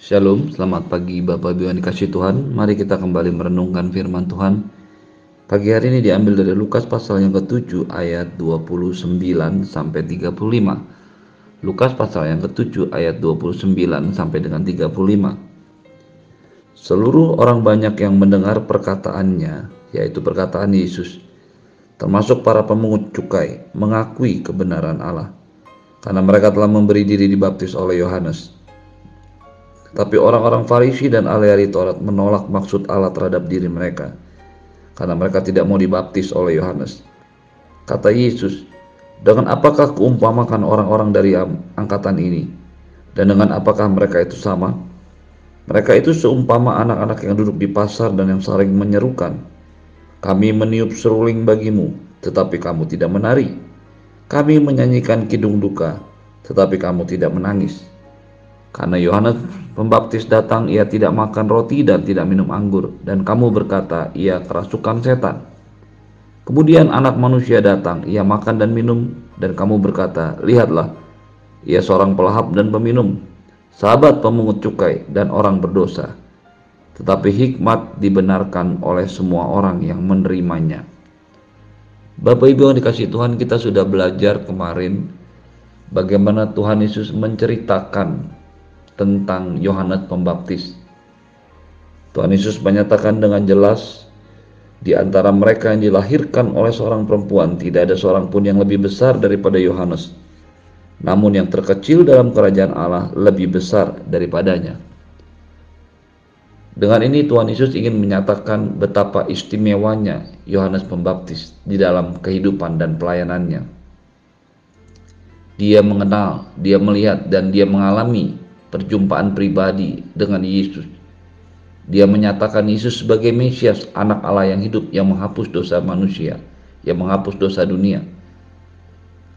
Shalom, selamat pagi Bapak Ibu yang dikasih Tuhan. Mari kita kembali merenungkan firman Tuhan. Pagi hari ini diambil dari Lukas pasal yang ke-7 ayat 29 sampai 35. Lukas pasal yang ke-7 ayat 29 sampai dengan 35. Seluruh orang banyak yang mendengar perkataannya, yaitu perkataan Yesus, termasuk para pemungut cukai, mengakui kebenaran Allah. Karena mereka telah memberi diri dibaptis oleh Yohanes. Tapi orang-orang Farisi dan ahli Taurat menolak maksud Allah terhadap diri mereka karena mereka tidak mau dibaptis oleh Yohanes. Kata Yesus, dengan apakah keumpamakan orang-orang dari angkatan ini? Dan dengan apakah mereka itu sama? Mereka itu seumpama anak-anak yang duduk di pasar dan yang saling menyerukan. Kami meniup seruling bagimu, tetapi kamu tidak menari. Kami menyanyikan kidung duka, tetapi kamu tidak menangis. Karena Yohanes Pembaptis datang, ia tidak makan roti dan tidak minum anggur, dan kamu berkata, ia kerasukan setan. Kemudian anak manusia datang, ia makan dan minum, dan kamu berkata, lihatlah, ia seorang pelahap dan peminum, sahabat pemungut cukai dan orang berdosa. Tetapi hikmat dibenarkan oleh semua orang yang menerimanya. Bapak Ibu yang dikasih Tuhan, kita sudah belajar kemarin bagaimana Tuhan Yesus menceritakan tentang Yohanes Pembaptis. Tuhan Yesus menyatakan dengan jelas di antara mereka yang dilahirkan oleh seorang perempuan tidak ada seorang pun yang lebih besar daripada Yohanes. Namun yang terkecil dalam kerajaan Allah lebih besar daripadanya. Dengan ini Tuhan Yesus ingin menyatakan betapa istimewanya Yohanes Pembaptis di dalam kehidupan dan pelayanannya. Dia mengenal, dia melihat, dan dia mengalami perjumpaan pribadi dengan Yesus. Dia menyatakan Yesus sebagai Mesias, anak Allah yang hidup yang menghapus dosa manusia, yang menghapus dosa dunia.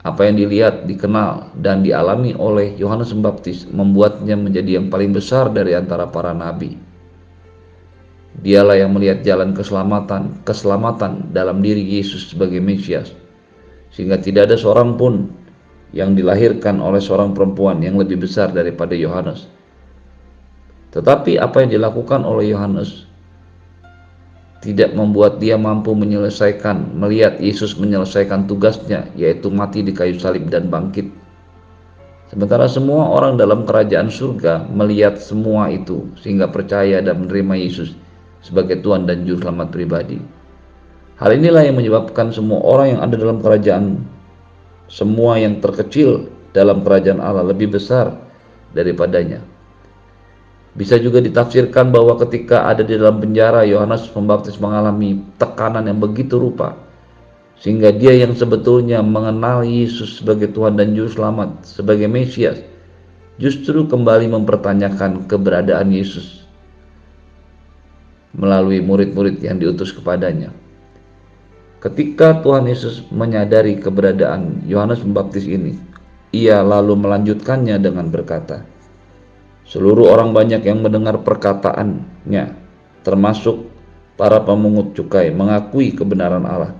Apa yang dilihat, dikenal, dan dialami oleh Yohanes Pembaptis membuatnya menjadi yang paling besar dari antara para nabi. Dialah yang melihat jalan keselamatan, keselamatan dalam diri Yesus sebagai Mesias, sehingga tidak ada seorang pun yang dilahirkan oleh seorang perempuan yang lebih besar daripada Yohanes. Tetapi apa yang dilakukan oleh Yohanes tidak membuat dia mampu menyelesaikan, melihat Yesus menyelesaikan tugasnya, yaitu mati di kayu salib dan bangkit. Sementara semua orang dalam kerajaan surga melihat semua itu, sehingga percaya dan menerima Yesus sebagai Tuhan dan Juru Selamat pribadi. Hal inilah yang menyebabkan semua orang yang ada dalam kerajaan semua yang terkecil dalam kerajaan Allah lebih besar daripadanya. Bisa juga ditafsirkan bahwa ketika ada di dalam penjara, Yohanes Pembaptis mengalami tekanan yang begitu rupa, sehingga dia yang sebetulnya mengenal Yesus sebagai Tuhan dan Juru Selamat, sebagai Mesias, justru kembali mempertanyakan keberadaan Yesus melalui murid-murid yang diutus kepadanya. Ketika Tuhan Yesus menyadari keberadaan Yohanes Pembaptis ini, ia lalu melanjutkannya dengan berkata, Seluruh orang banyak yang mendengar perkataannya, termasuk para pemungut cukai, mengakui kebenaran Allah,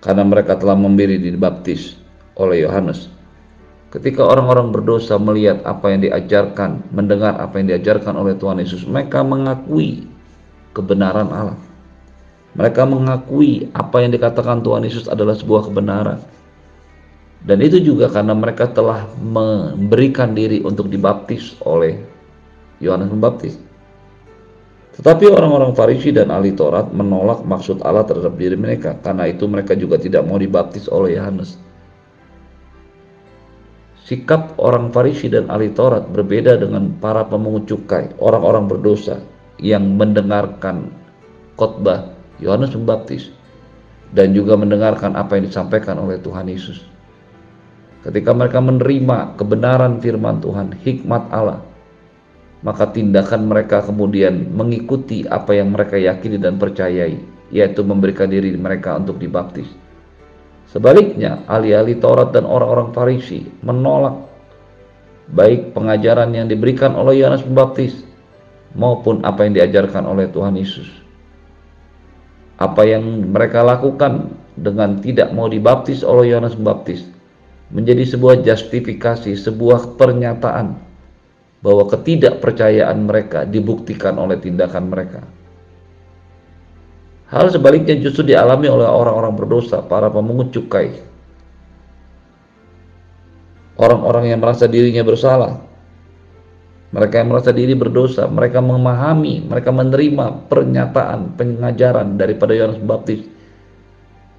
karena mereka telah memberi dibaptis oleh Yohanes. Ketika orang-orang berdosa melihat apa yang diajarkan, mendengar apa yang diajarkan oleh Tuhan Yesus, mereka mengakui kebenaran Allah. Mereka mengakui apa yang dikatakan Tuhan Yesus adalah sebuah kebenaran. Dan itu juga karena mereka telah memberikan diri untuk dibaptis oleh Yohanes Pembaptis. Tetapi orang-orang Farisi dan ahli Taurat menolak maksud Allah terhadap diri mereka. Karena itu mereka juga tidak mau dibaptis oleh Yohanes. Sikap orang Farisi dan ahli Taurat berbeda dengan para pemungut cukai, orang-orang berdosa yang mendengarkan khotbah Yohanes Pembaptis dan juga mendengarkan apa yang disampaikan oleh Tuhan Yesus. Ketika mereka menerima kebenaran firman Tuhan, hikmat Allah, maka tindakan mereka kemudian mengikuti apa yang mereka yakini dan percayai, yaitu memberikan diri mereka untuk dibaptis. Sebaliknya, ahli-ahli Taurat dan orang-orang Farisi menolak baik pengajaran yang diberikan oleh Yohanes Pembaptis maupun apa yang diajarkan oleh Tuhan Yesus apa yang mereka lakukan dengan tidak mau dibaptis oleh Yohanes Pembaptis menjadi sebuah justifikasi, sebuah pernyataan bahwa ketidakpercayaan mereka dibuktikan oleh tindakan mereka. Hal sebaliknya justru dialami oleh orang-orang berdosa, para pemungut cukai. Orang-orang yang merasa dirinya bersalah, mereka yang merasa diri berdosa, mereka memahami, mereka menerima pernyataan, pengajaran daripada Yohanes Baptis.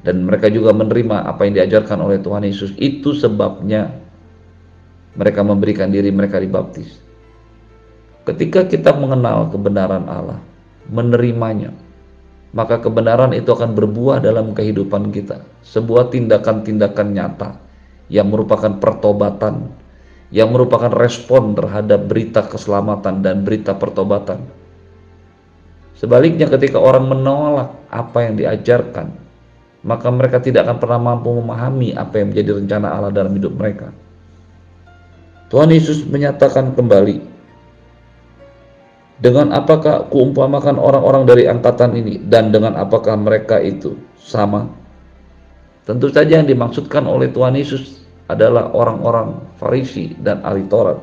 Dan mereka juga menerima apa yang diajarkan oleh Tuhan Yesus. Itu sebabnya mereka memberikan diri mereka dibaptis. Ketika kita mengenal kebenaran Allah, menerimanya, maka kebenaran itu akan berbuah dalam kehidupan kita. Sebuah tindakan-tindakan nyata yang merupakan pertobatan yang merupakan respon terhadap berita keselamatan dan berita pertobatan. Sebaliknya ketika orang menolak apa yang diajarkan, maka mereka tidak akan pernah mampu memahami apa yang menjadi rencana Allah dalam hidup mereka. Tuhan Yesus menyatakan kembali, dengan apakah kuumpamakan orang-orang dari angkatan ini dan dengan apakah mereka itu sama? Tentu saja yang dimaksudkan oleh Tuhan Yesus adalah orang-orang Farisi dan ahli Taurat.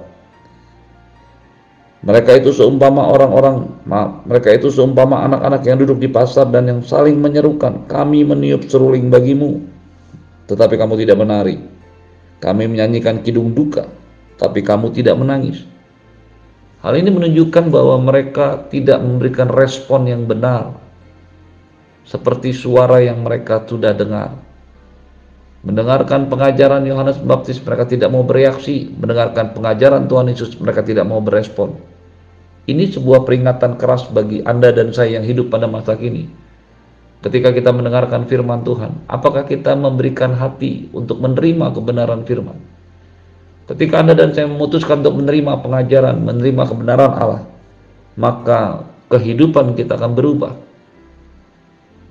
Mereka itu seumpama orang-orang, mereka itu seumpama anak-anak yang duduk di pasar dan yang saling menyerukan, kami meniup seruling bagimu, tetapi kamu tidak menari. Kami menyanyikan kidung duka, tapi kamu tidak menangis. Hal ini menunjukkan bahwa mereka tidak memberikan respon yang benar, seperti suara yang mereka sudah dengar Mendengarkan pengajaran Yohanes Baptis mereka tidak mau bereaksi, mendengarkan pengajaran Tuhan Yesus mereka tidak mau berespon. Ini sebuah peringatan keras bagi Anda dan saya yang hidup pada masa kini. Ketika kita mendengarkan firman Tuhan, apakah kita memberikan hati untuk menerima kebenaran firman? Ketika Anda dan saya memutuskan untuk menerima pengajaran, menerima kebenaran Allah, maka kehidupan kita akan berubah.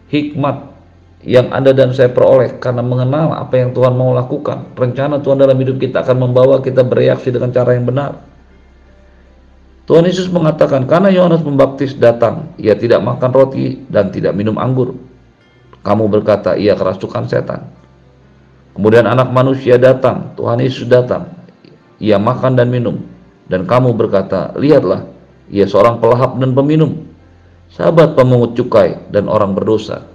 Hikmat yang Anda dan saya peroleh karena mengenal apa yang Tuhan mau lakukan. Rencana Tuhan dalam hidup kita akan membawa kita bereaksi dengan cara yang benar. Tuhan Yesus mengatakan, karena Yohanes Pembaptis datang, ia tidak makan roti dan tidak minum anggur. Kamu berkata, ia kerasukan setan. Kemudian anak manusia datang, Tuhan Yesus datang, ia makan dan minum. Dan kamu berkata, lihatlah, ia seorang pelahap dan peminum, sahabat pemungut cukai dan orang berdosa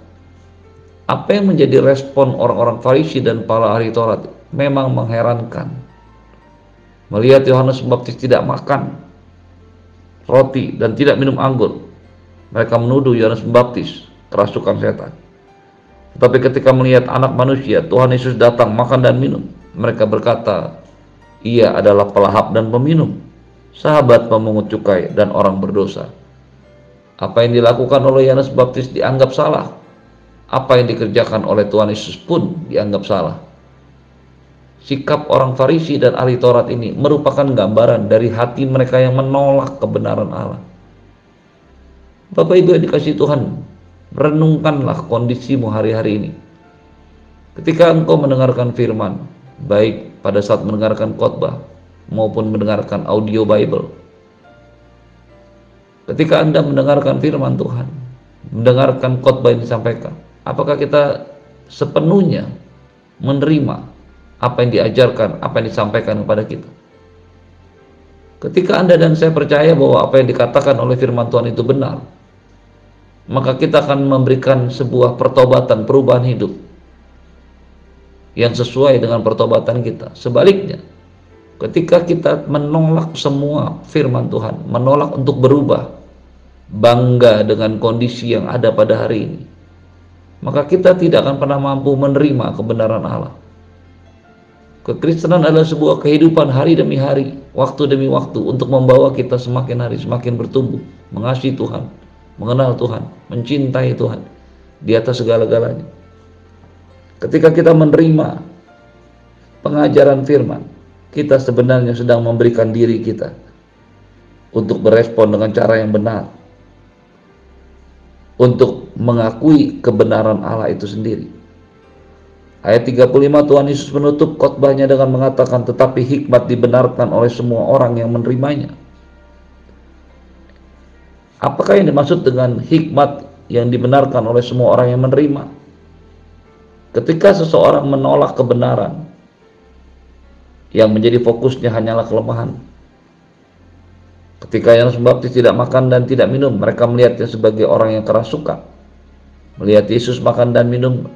apa yang menjadi respon orang-orang Farisi dan para ahli Taurat memang mengherankan. Melihat Yohanes Pembaptis tidak makan roti dan tidak minum anggur, mereka menuduh Yohanes Pembaptis kerasukan setan. Tetapi ketika melihat anak manusia, Tuhan Yesus datang makan dan minum, mereka berkata, ia adalah pelahap dan peminum, sahabat pemungut cukai dan orang berdosa. Apa yang dilakukan oleh Yohanes Baptis dianggap salah, apa yang dikerjakan oleh Tuhan Yesus pun dianggap salah. Sikap orang Farisi dan ahli Taurat ini merupakan gambaran dari hati mereka yang menolak kebenaran Allah. Bapak Ibu yang dikasih Tuhan, renungkanlah kondisimu hari-hari ini. Ketika engkau mendengarkan firman, baik pada saat mendengarkan khotbah maupun mendengarkan audio Bible. Ketika Anda mendengarkan firman Tuhan, mendengarkan khotbah yang disampaikan, Apakah kita sepenuhnya menerima apa yang diajarkan, apa yang disampaikan kepada kita? Ketika Anda dan saya percaya bahwa apa yang dikatakan oleh firman Tuhan itu benar, maka kita akan memberikan sebuah pertobatan, perubahan hidup yang sesuai dengan pertobatan kita. Sebaliknya, ketika kita menolak semua firman Tuhan, menolak untuk berubah, bangga dengan kondisi yang ada pada hari ini, maka kita tidak akan pernah mampu menerima kebenaran Allah. Kekristenan adalah sebuah kehidupan hari demi hari, waktu demi waktu untuk membawa kita semakin hari semakin bertumbuh, mengasihi Tuhan, mengenal Tuhan, mencintai Tuhan di atas segala-galanya. Ketika kita menerima pengajaran firman, kita sebenarnya sedang memberikan diri kita untuk berespon dengan cara yang benar untuk mengakui kebenaran Allah itu sendiri. Ayat 35 Tuhan Yesus menutup khotbahnya dengan mengatakan tetapi hikmat dibenarkan oleh semua orang yang menerimanya. Apakah yang dimaksud dengan hikmat yang dibenarkan oleh semua orang yang menerima? Ketika seseorang menolak kebenaran yang menjadi fokusnya hanyalah kelemahan, Ketika Yohanes Pembaptis tidak makan dan tidak minum, mereka melihatnya sebagai orang yang keras suka. Melihat Yesus makan dan minum,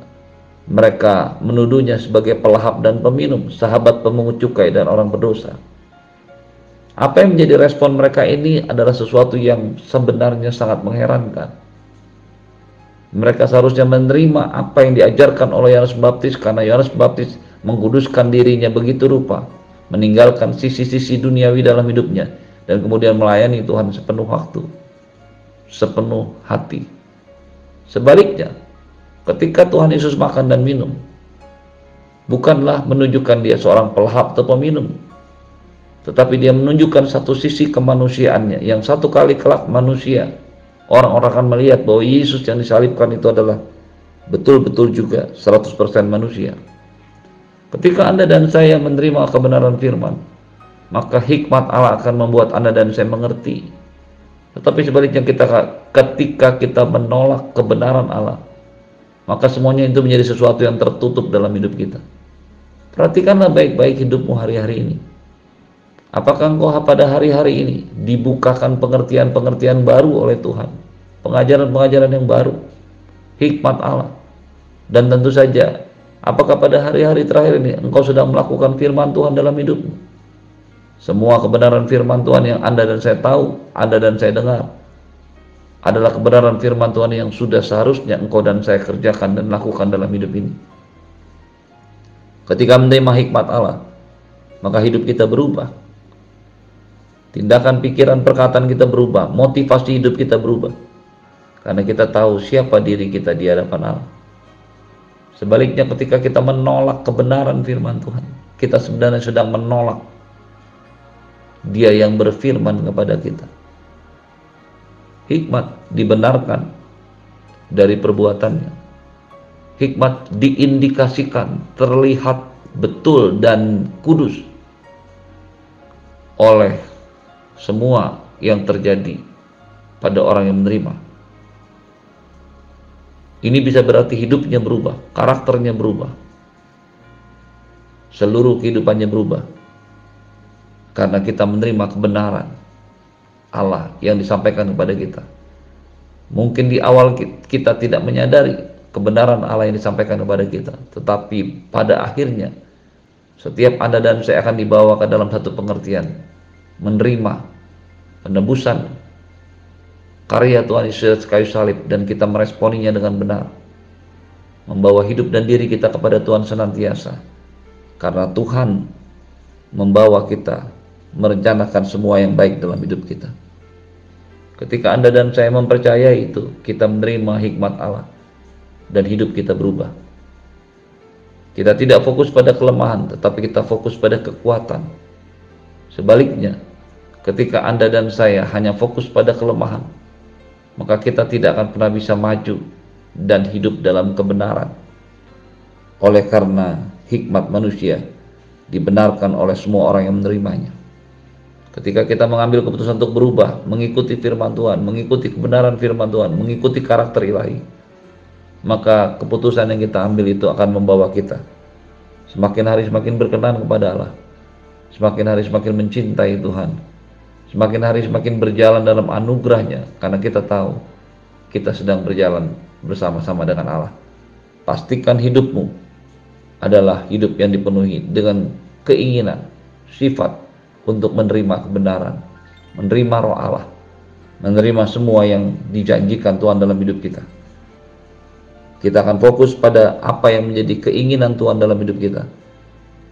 mereka menuduhnya sebagai pelahap dan peminum, sahabat pemungut cukai dan orang berdosa. Apa yang menjadi respon mereka ini adalah sesuatu yang sebenarnya sangat mengherankan. Mereka seharusnya menerima apa yang diajarkan oleh Yohanes Pembaptis karena Yohanes Pembaptis mengkuduskan dirinya begitu rupa, meninggalkan sisi-sisi duniawi dalam hidupnya dan kemudian melayani Tuhan sepenuh waktu, sepenuh hati. Sebaliknya, ketika Tuhan Yesus makan dan minum, bukanlah menunjukkan dia seorang pelahap atau peminum, tetapi dia menunjukkan satu sisi kemanusiaannya yang satu kali kelak manusia orang-orang akan melihat bahwa Yesus yang disalibkan itu adalah betul-betul juga 100% manusia. Ketika Anda dan saya menerima kebenaran firman, maka hikmat Allah akan membuat Anda dan saya mengerti. Tetapi sebaliknya kita ketika kita menolak kebenaran Allah, maka semuanya itu menjadi sesuatu yang tertutup dalam hidup kita. Perhatikanlah baik-baik hidupmu hari-hari ini. Apakah engkau pada hari-hari ini dibukakan pengertian-pengertian baru oleh Tuhan? Pengajaran-pengajaran yang baru, hikmat Allah. Dan tentu saja, apakah pada hari-hari terakhir ini engkau sedang melakukan firman Tuhan dalam hidupmu? Semua kebenaran firman Tuhan yang Anda dan saya tahu, Anda dan saya dengar, adalah kebenaran firman Tuhan yang sudah seharusnya engkau dan saya kerjakan dan lakukan dalam hidup ini. Ketika menerima hikmat Allah, maka hidup kita berubah. Tindakan, pikiran, perkataan kita berubah, motivasi hidup kita berubah. Karena kita tahu siapa diri kita di hadapan Allah. Sebaliknya ketika kita menolak kebenaran firman Tuhan, kita sebenarnya sedang menolak dia yang berfirman kepada kita. Hikmat dibenarkan dari perbuatannya. Hikmat diindikasikan, terlihat betul dan kudus oleh semua yang terjadi pada orang yang menerima. Ini bisa berarti hidupnya berubah, karakternya berubah, seluruh kehidupannya berubah karena kita menerima kebenaran Allah yang disampaikan kepada kita. Mungkin di awal kita tidak menyadari kebenaran Allah yang disampaikan kepada kita, tetapi pada akhirnya setiap Anda dan saya akan dibawa ke dalam satu pengertian menerima penebusan karya Tuhan Yesus kayu salib dan kita meresponinya dengan benar. Membawa hidup dan diri kita kepada Tuhan senantiasa. Karena Tuhan membawa kita merencanakan semua yang baik dalam hidup kita. Ketika Anda dan saya mempercayai itu, kita menerima hikmat Allah dan hidup kita berubah. Kita tidak fokus pada kelemahan, tetapi kita fokus pada kekuatan. Sebaliknya, ketika Anda dan saya hanya fokus pada kelemahan, maka kita tidak akan pernah bisa maju dan hidup dalam kebenaran. Oleh karena hikmat manusia dibenarkan oleh semua orang yang menerimanya. Ketika kita mengambil keputusan untuk berubah, mengikuti firman Tuhan, mengikuti kebenaran firman Tuhan, mengikuti karakter ilahi, maka keputusan yang kita ambil itu akan membawa kita semakin hari semakin berkenan kepada Allah, semakin hari semakin mencintai Tuhan, semakin hari semakin berjalan dalam anugerahnya, karena kita tahu kita sedang berjalan bersama-sama dengan Allah. Pastikan hidupmu adalah hidup yang dipenuhi dengan keinginan, sifat, untuk menerima kebenaran, menerima roh Allah, menerima semua yang dijanjikan Tuhan dalam hidup kita. Kita akan fokus pada apa yang menjadi keinginan Tuhan dalam hidup kita.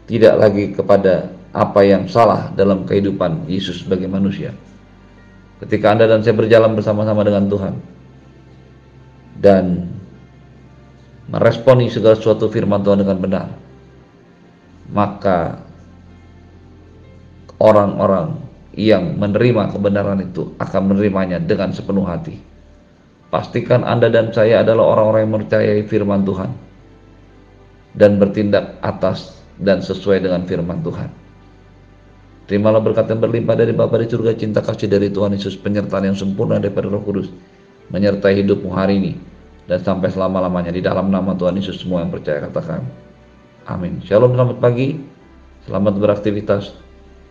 Tidak lagi kepada apa yang salah dalam kehidupan Yesus sebagai manusia. Ketika Anda dan saya berjalan bersama-sama dengan Tuhan dan meresponi segala sesuatu firman Tuhan dengan benar, maka orang-orang yang menerima kebenaran itu akan menerimanya dengan sepenuh hati. Pastikan Anda dan saya adalah orang-orang yang mempercayai firman Tuhan dan bertindak atas dan sesuai dengan firman Tuhan. Terimalah berkat yang berlimpah dari Bapa di surga, cinta kasih dari Tuhan Yesus, penyertaan yang sempurna daripada Roh Kudus, menyertai hidupmu hari ini dan sampai selama-lamanya di dalam nama Tuhan Yesus semua yang percaya katakan. Amin. Shalom, selamat pagi. Selamat beraktivitas.